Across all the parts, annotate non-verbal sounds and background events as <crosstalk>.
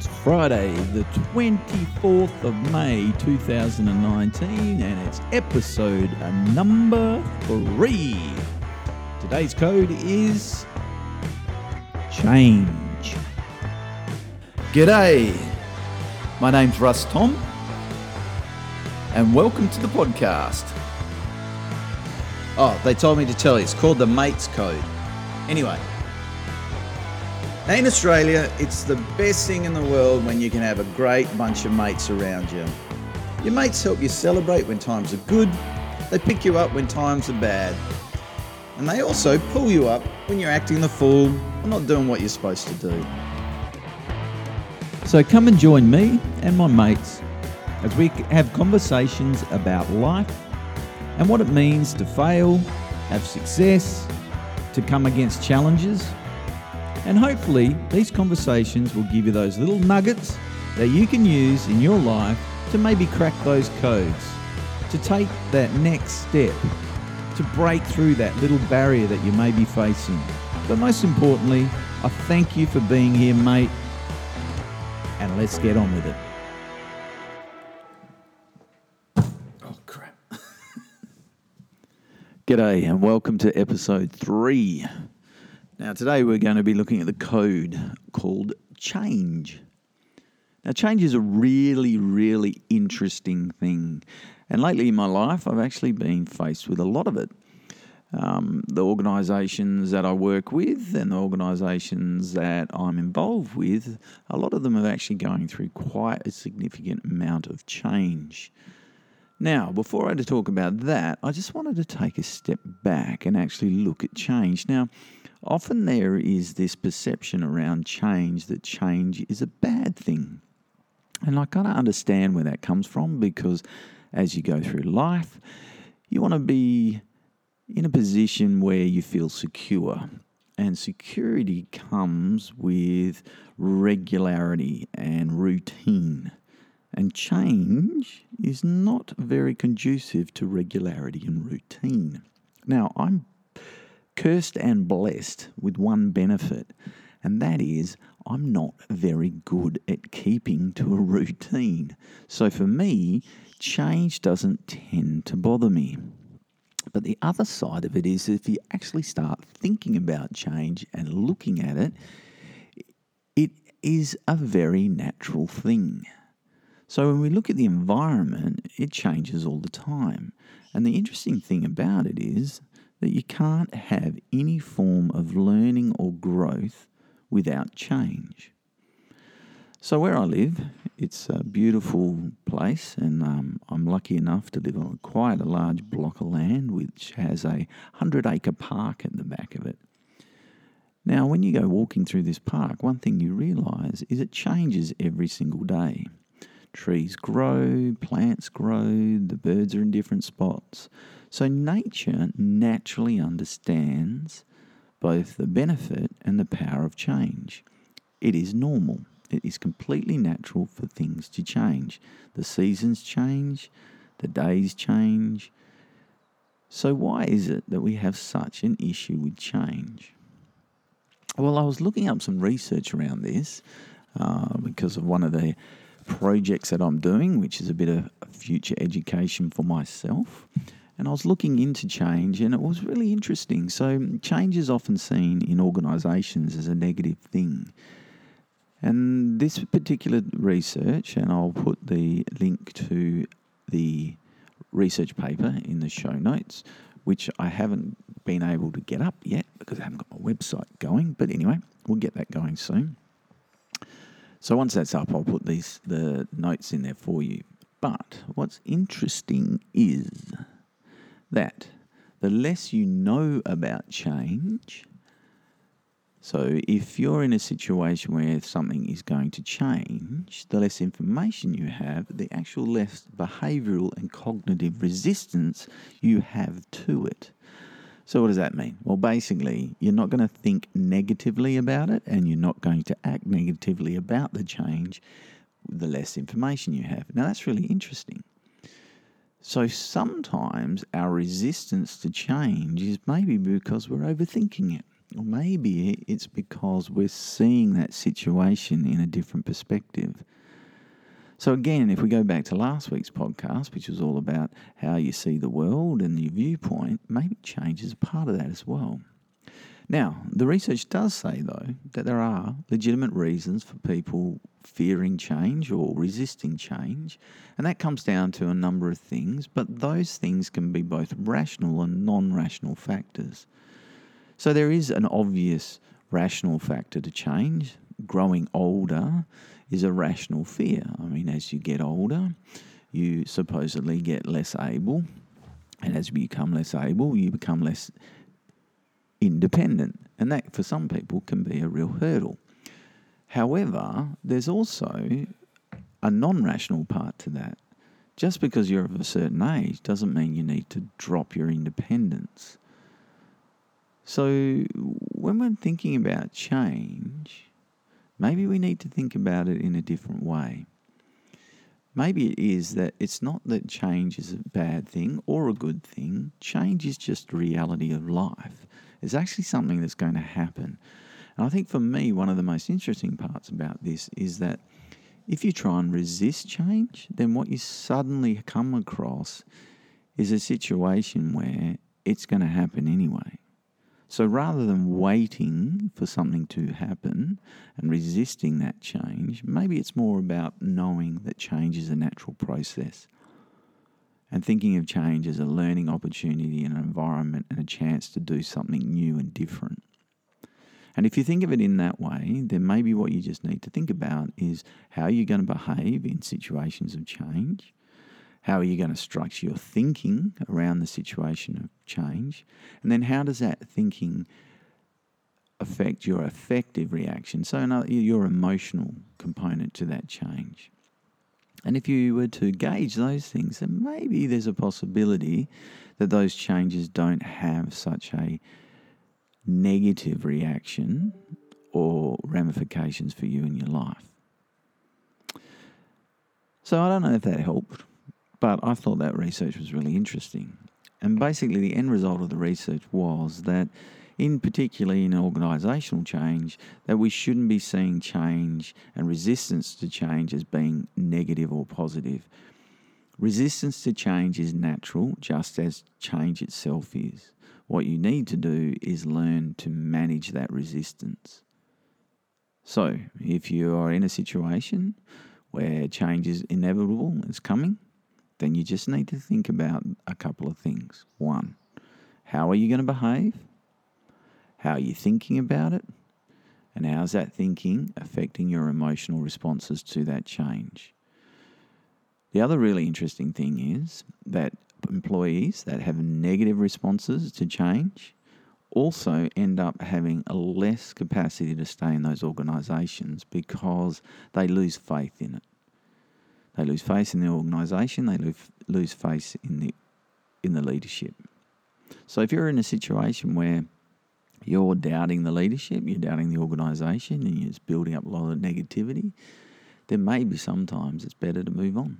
It's Friday, the 24th of May 2019, and it's episode number three. Today's code is change. G'day, my name's Russ Tom, and welcome to the podcast. Oh, they told me to tell you, it's called the Mates Code. Anyway, in Australia, it's the best thing in the world when you can have a great bunch of mates around you. Your mates help you celebrate when times are good, they pick you up when times are bad, and they also pull you up when you're acting the fool or not doing what you're supposed to do. So come and join me and my mates as we have conversations about life and what it means to fail, have success, to come against challenges and hopefully, these conversations will give you those little nuggets that you can use in your life to maybe crack those codes, to take that next step, to break through that little barrier that you may be facing. But most importantly, I thank you for being here, mate, and let's get on with it. Oh, crap. <laughs> G'day, and welcome to episode three. Now, today we're going to be looking at the code called change. Now, change is a really, really interesting thing. And lately in my life, I've actually been faced with a lot of it. Um, the organisations that I work with and the organisations that I'm involved with, a lot of them are actually going through quite a significant amount of change. Now, before I to talk about that, I just wanted to take a step back and actually look at change. Now, often there is this perception around change that change is a bad thing. And I kind of understand where that comes from because as you go through life, you want to be in a position where you feel secure. And security comes with regularity and routine. And change is not very conducive to regularity and routine. Now, I'm cursed and blessed with one benefit, and that is I'm not very good at keeping to a routine. So for me, change doesn't tend to bother me. But the other side of it is if you actually start thinking about change and looking at it, it is a very natural thing. So when we look at the environment, it changes all the time. And the interesting thing about it is that you can't have any form of learning or growth without change. So, where I live, it's a beautiful place, and um, I'm lucky enough to live on quite a large block of land which has a 100 acre park at the back of it. Now, when you go walking through this park, one thing you realise is it changes every single day. Trees grow, plants grow, the birds are in different spots. So nature naturally understands both the benefit and the power of change. It is normal. It is completely natural for things to change. The seasons change, the days change. So, why is it that we have such an issue with change? Well, I was looking up some research around this uh, because of one of the projects that I'm doing, which is a bit of future education for myself. And I was looking into change, and it was really interesting. So, change is often seen in organisations as a negative thing. And this particular research, and I'll put the link to the research paper in the show notes, which I haven't been able to get up yet because I haven't got my website going. But anyway, we'll get that going soon. So once that's up, I'll put these the notes in there for you. But what's interesting is that the less you know about change, so if you're in a situation where something is going to change, the less information you have, the actual less behavioral and cognitive resistance you have to it. So, what does that mean? Well, basically, you're not going to think negatively about it and you're not going to act negatively about the change the less information you have. Now, that's really interesting. So, sometimes our resistance to change is maybe because we're overthinking it. Or maybe it's because we're seeing that situation in a different perspective. So, again, if we go back to last week's podcast, which was all about how you see the world and your viewpoint, maybe change is a part of that as well. Now, the research does say, though, that there are legitimate reasons for people fearing change or resisting change, and that comes down to a number of things, but those things can be both rational and non rational factors. So there is an obvious rational factor to change. Growing older is a rational fear. I mean, as you get older, you supposedly get less able, and as you become less able, you become less independent. And that, for some people, can be a real hurdle. However, there's also a non rational part to that. Just because you're of a certain age doesn't mean you need to drop your independence. So, when we're thinking about change, maybe we need to think about it in a different way. Maybe it is that it's not that change is a bad thing or a good thing, change is just reality of life It's actually something that's going to happen. And I think for me, one of the most interesting parts about this is that if you try and resist change, then what you suddenly come across is a situation where it's going to happen anyway. So rather than waiting for something to happen and resisting that change, maybe it's more about knowing that change is a natural process and thinking of change as a learning opportunity and an environment and a chance to do something new and different. And if you think of it in that way, then maybe what you just need to think about is how you're going to behave in situations of change. How are you going to structure your thinking around the situation of change? And then how does that thinking affect your affective reaction? So, your emotional component to that change. And if you were to gauge those things, then maybe there's a possibility that those changes don't have such a negative reaction or ramifications for you in your life. So I don't know if that helped, but I thought that research was really interesting. And basically, the end result of the research was that in particularly in organisational change, that we shouldn't be seeing change and resistance to change as being negative or positive. Resistance to change is natural, just as change itself is. What you need to do is learn to manage that resistance. So, if you are in a situation where change is inevitable, it's coming, then you just need to think about a couple of things. One, how are you going to behave? How are you thinking about it? And how's that thinking affecting your emotional responses to that change? The other really interesting thing is that employees that have negative responses to change also end up having a less capacity to stay in those organisations because they lose faith in it. They lose faith in the organisation. They lose, lose faith in the in the leadership. So if you're in a situation where you're doubting the leadership, you're doubting the organisation, and you're building up a lot of negativity, then maybe sometimes it's better to move on.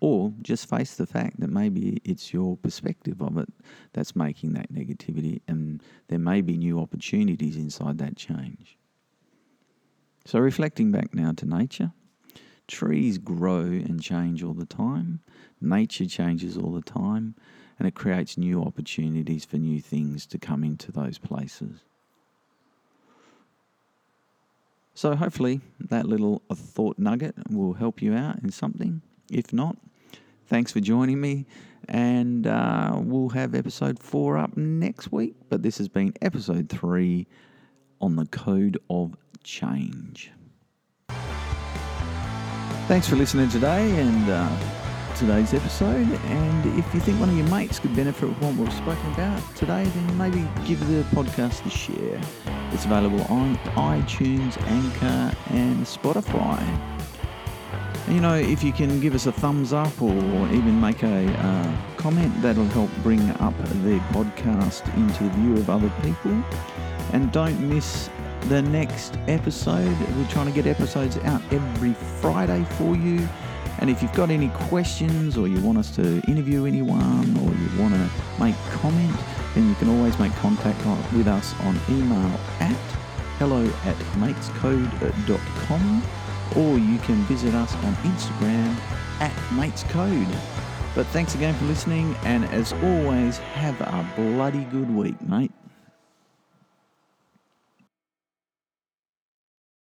Or just face the fact that maybe it's your perspective of it that's making that negativity, and there may be new opportunities inside that change. So, reflecting back now to nature, trees grow and change all the time, nature changes all the time, and it creates new opportunities for new things to come into those places. So, hopefully, that little thought nugget will help you out in something. If not, thanks for joining me, and uh, we'll have episode four up next week. But this has been episode three on the code of change. Thanks for listening today, and uh, today's episode. And if you think one of your mates could benefit from what we've spoken about today, then maybe give the podcast a share. It's available on iTunes, Anchor, and Spotify. And, you know, if you can give us a thumbs up or even make a uh, comment, that'll help bring up the podcast into the view of other people. And don't miss the next episode. We're trying to get episodes out every Friday for you. And if you've got any questions or you want us to interview anyone or you want to make comment, then you can always make contact with us on email at hello at matescode.com or you can visit us on Instagram at matescode. But thanks again for listening, and as always, have a bloody good week, mate.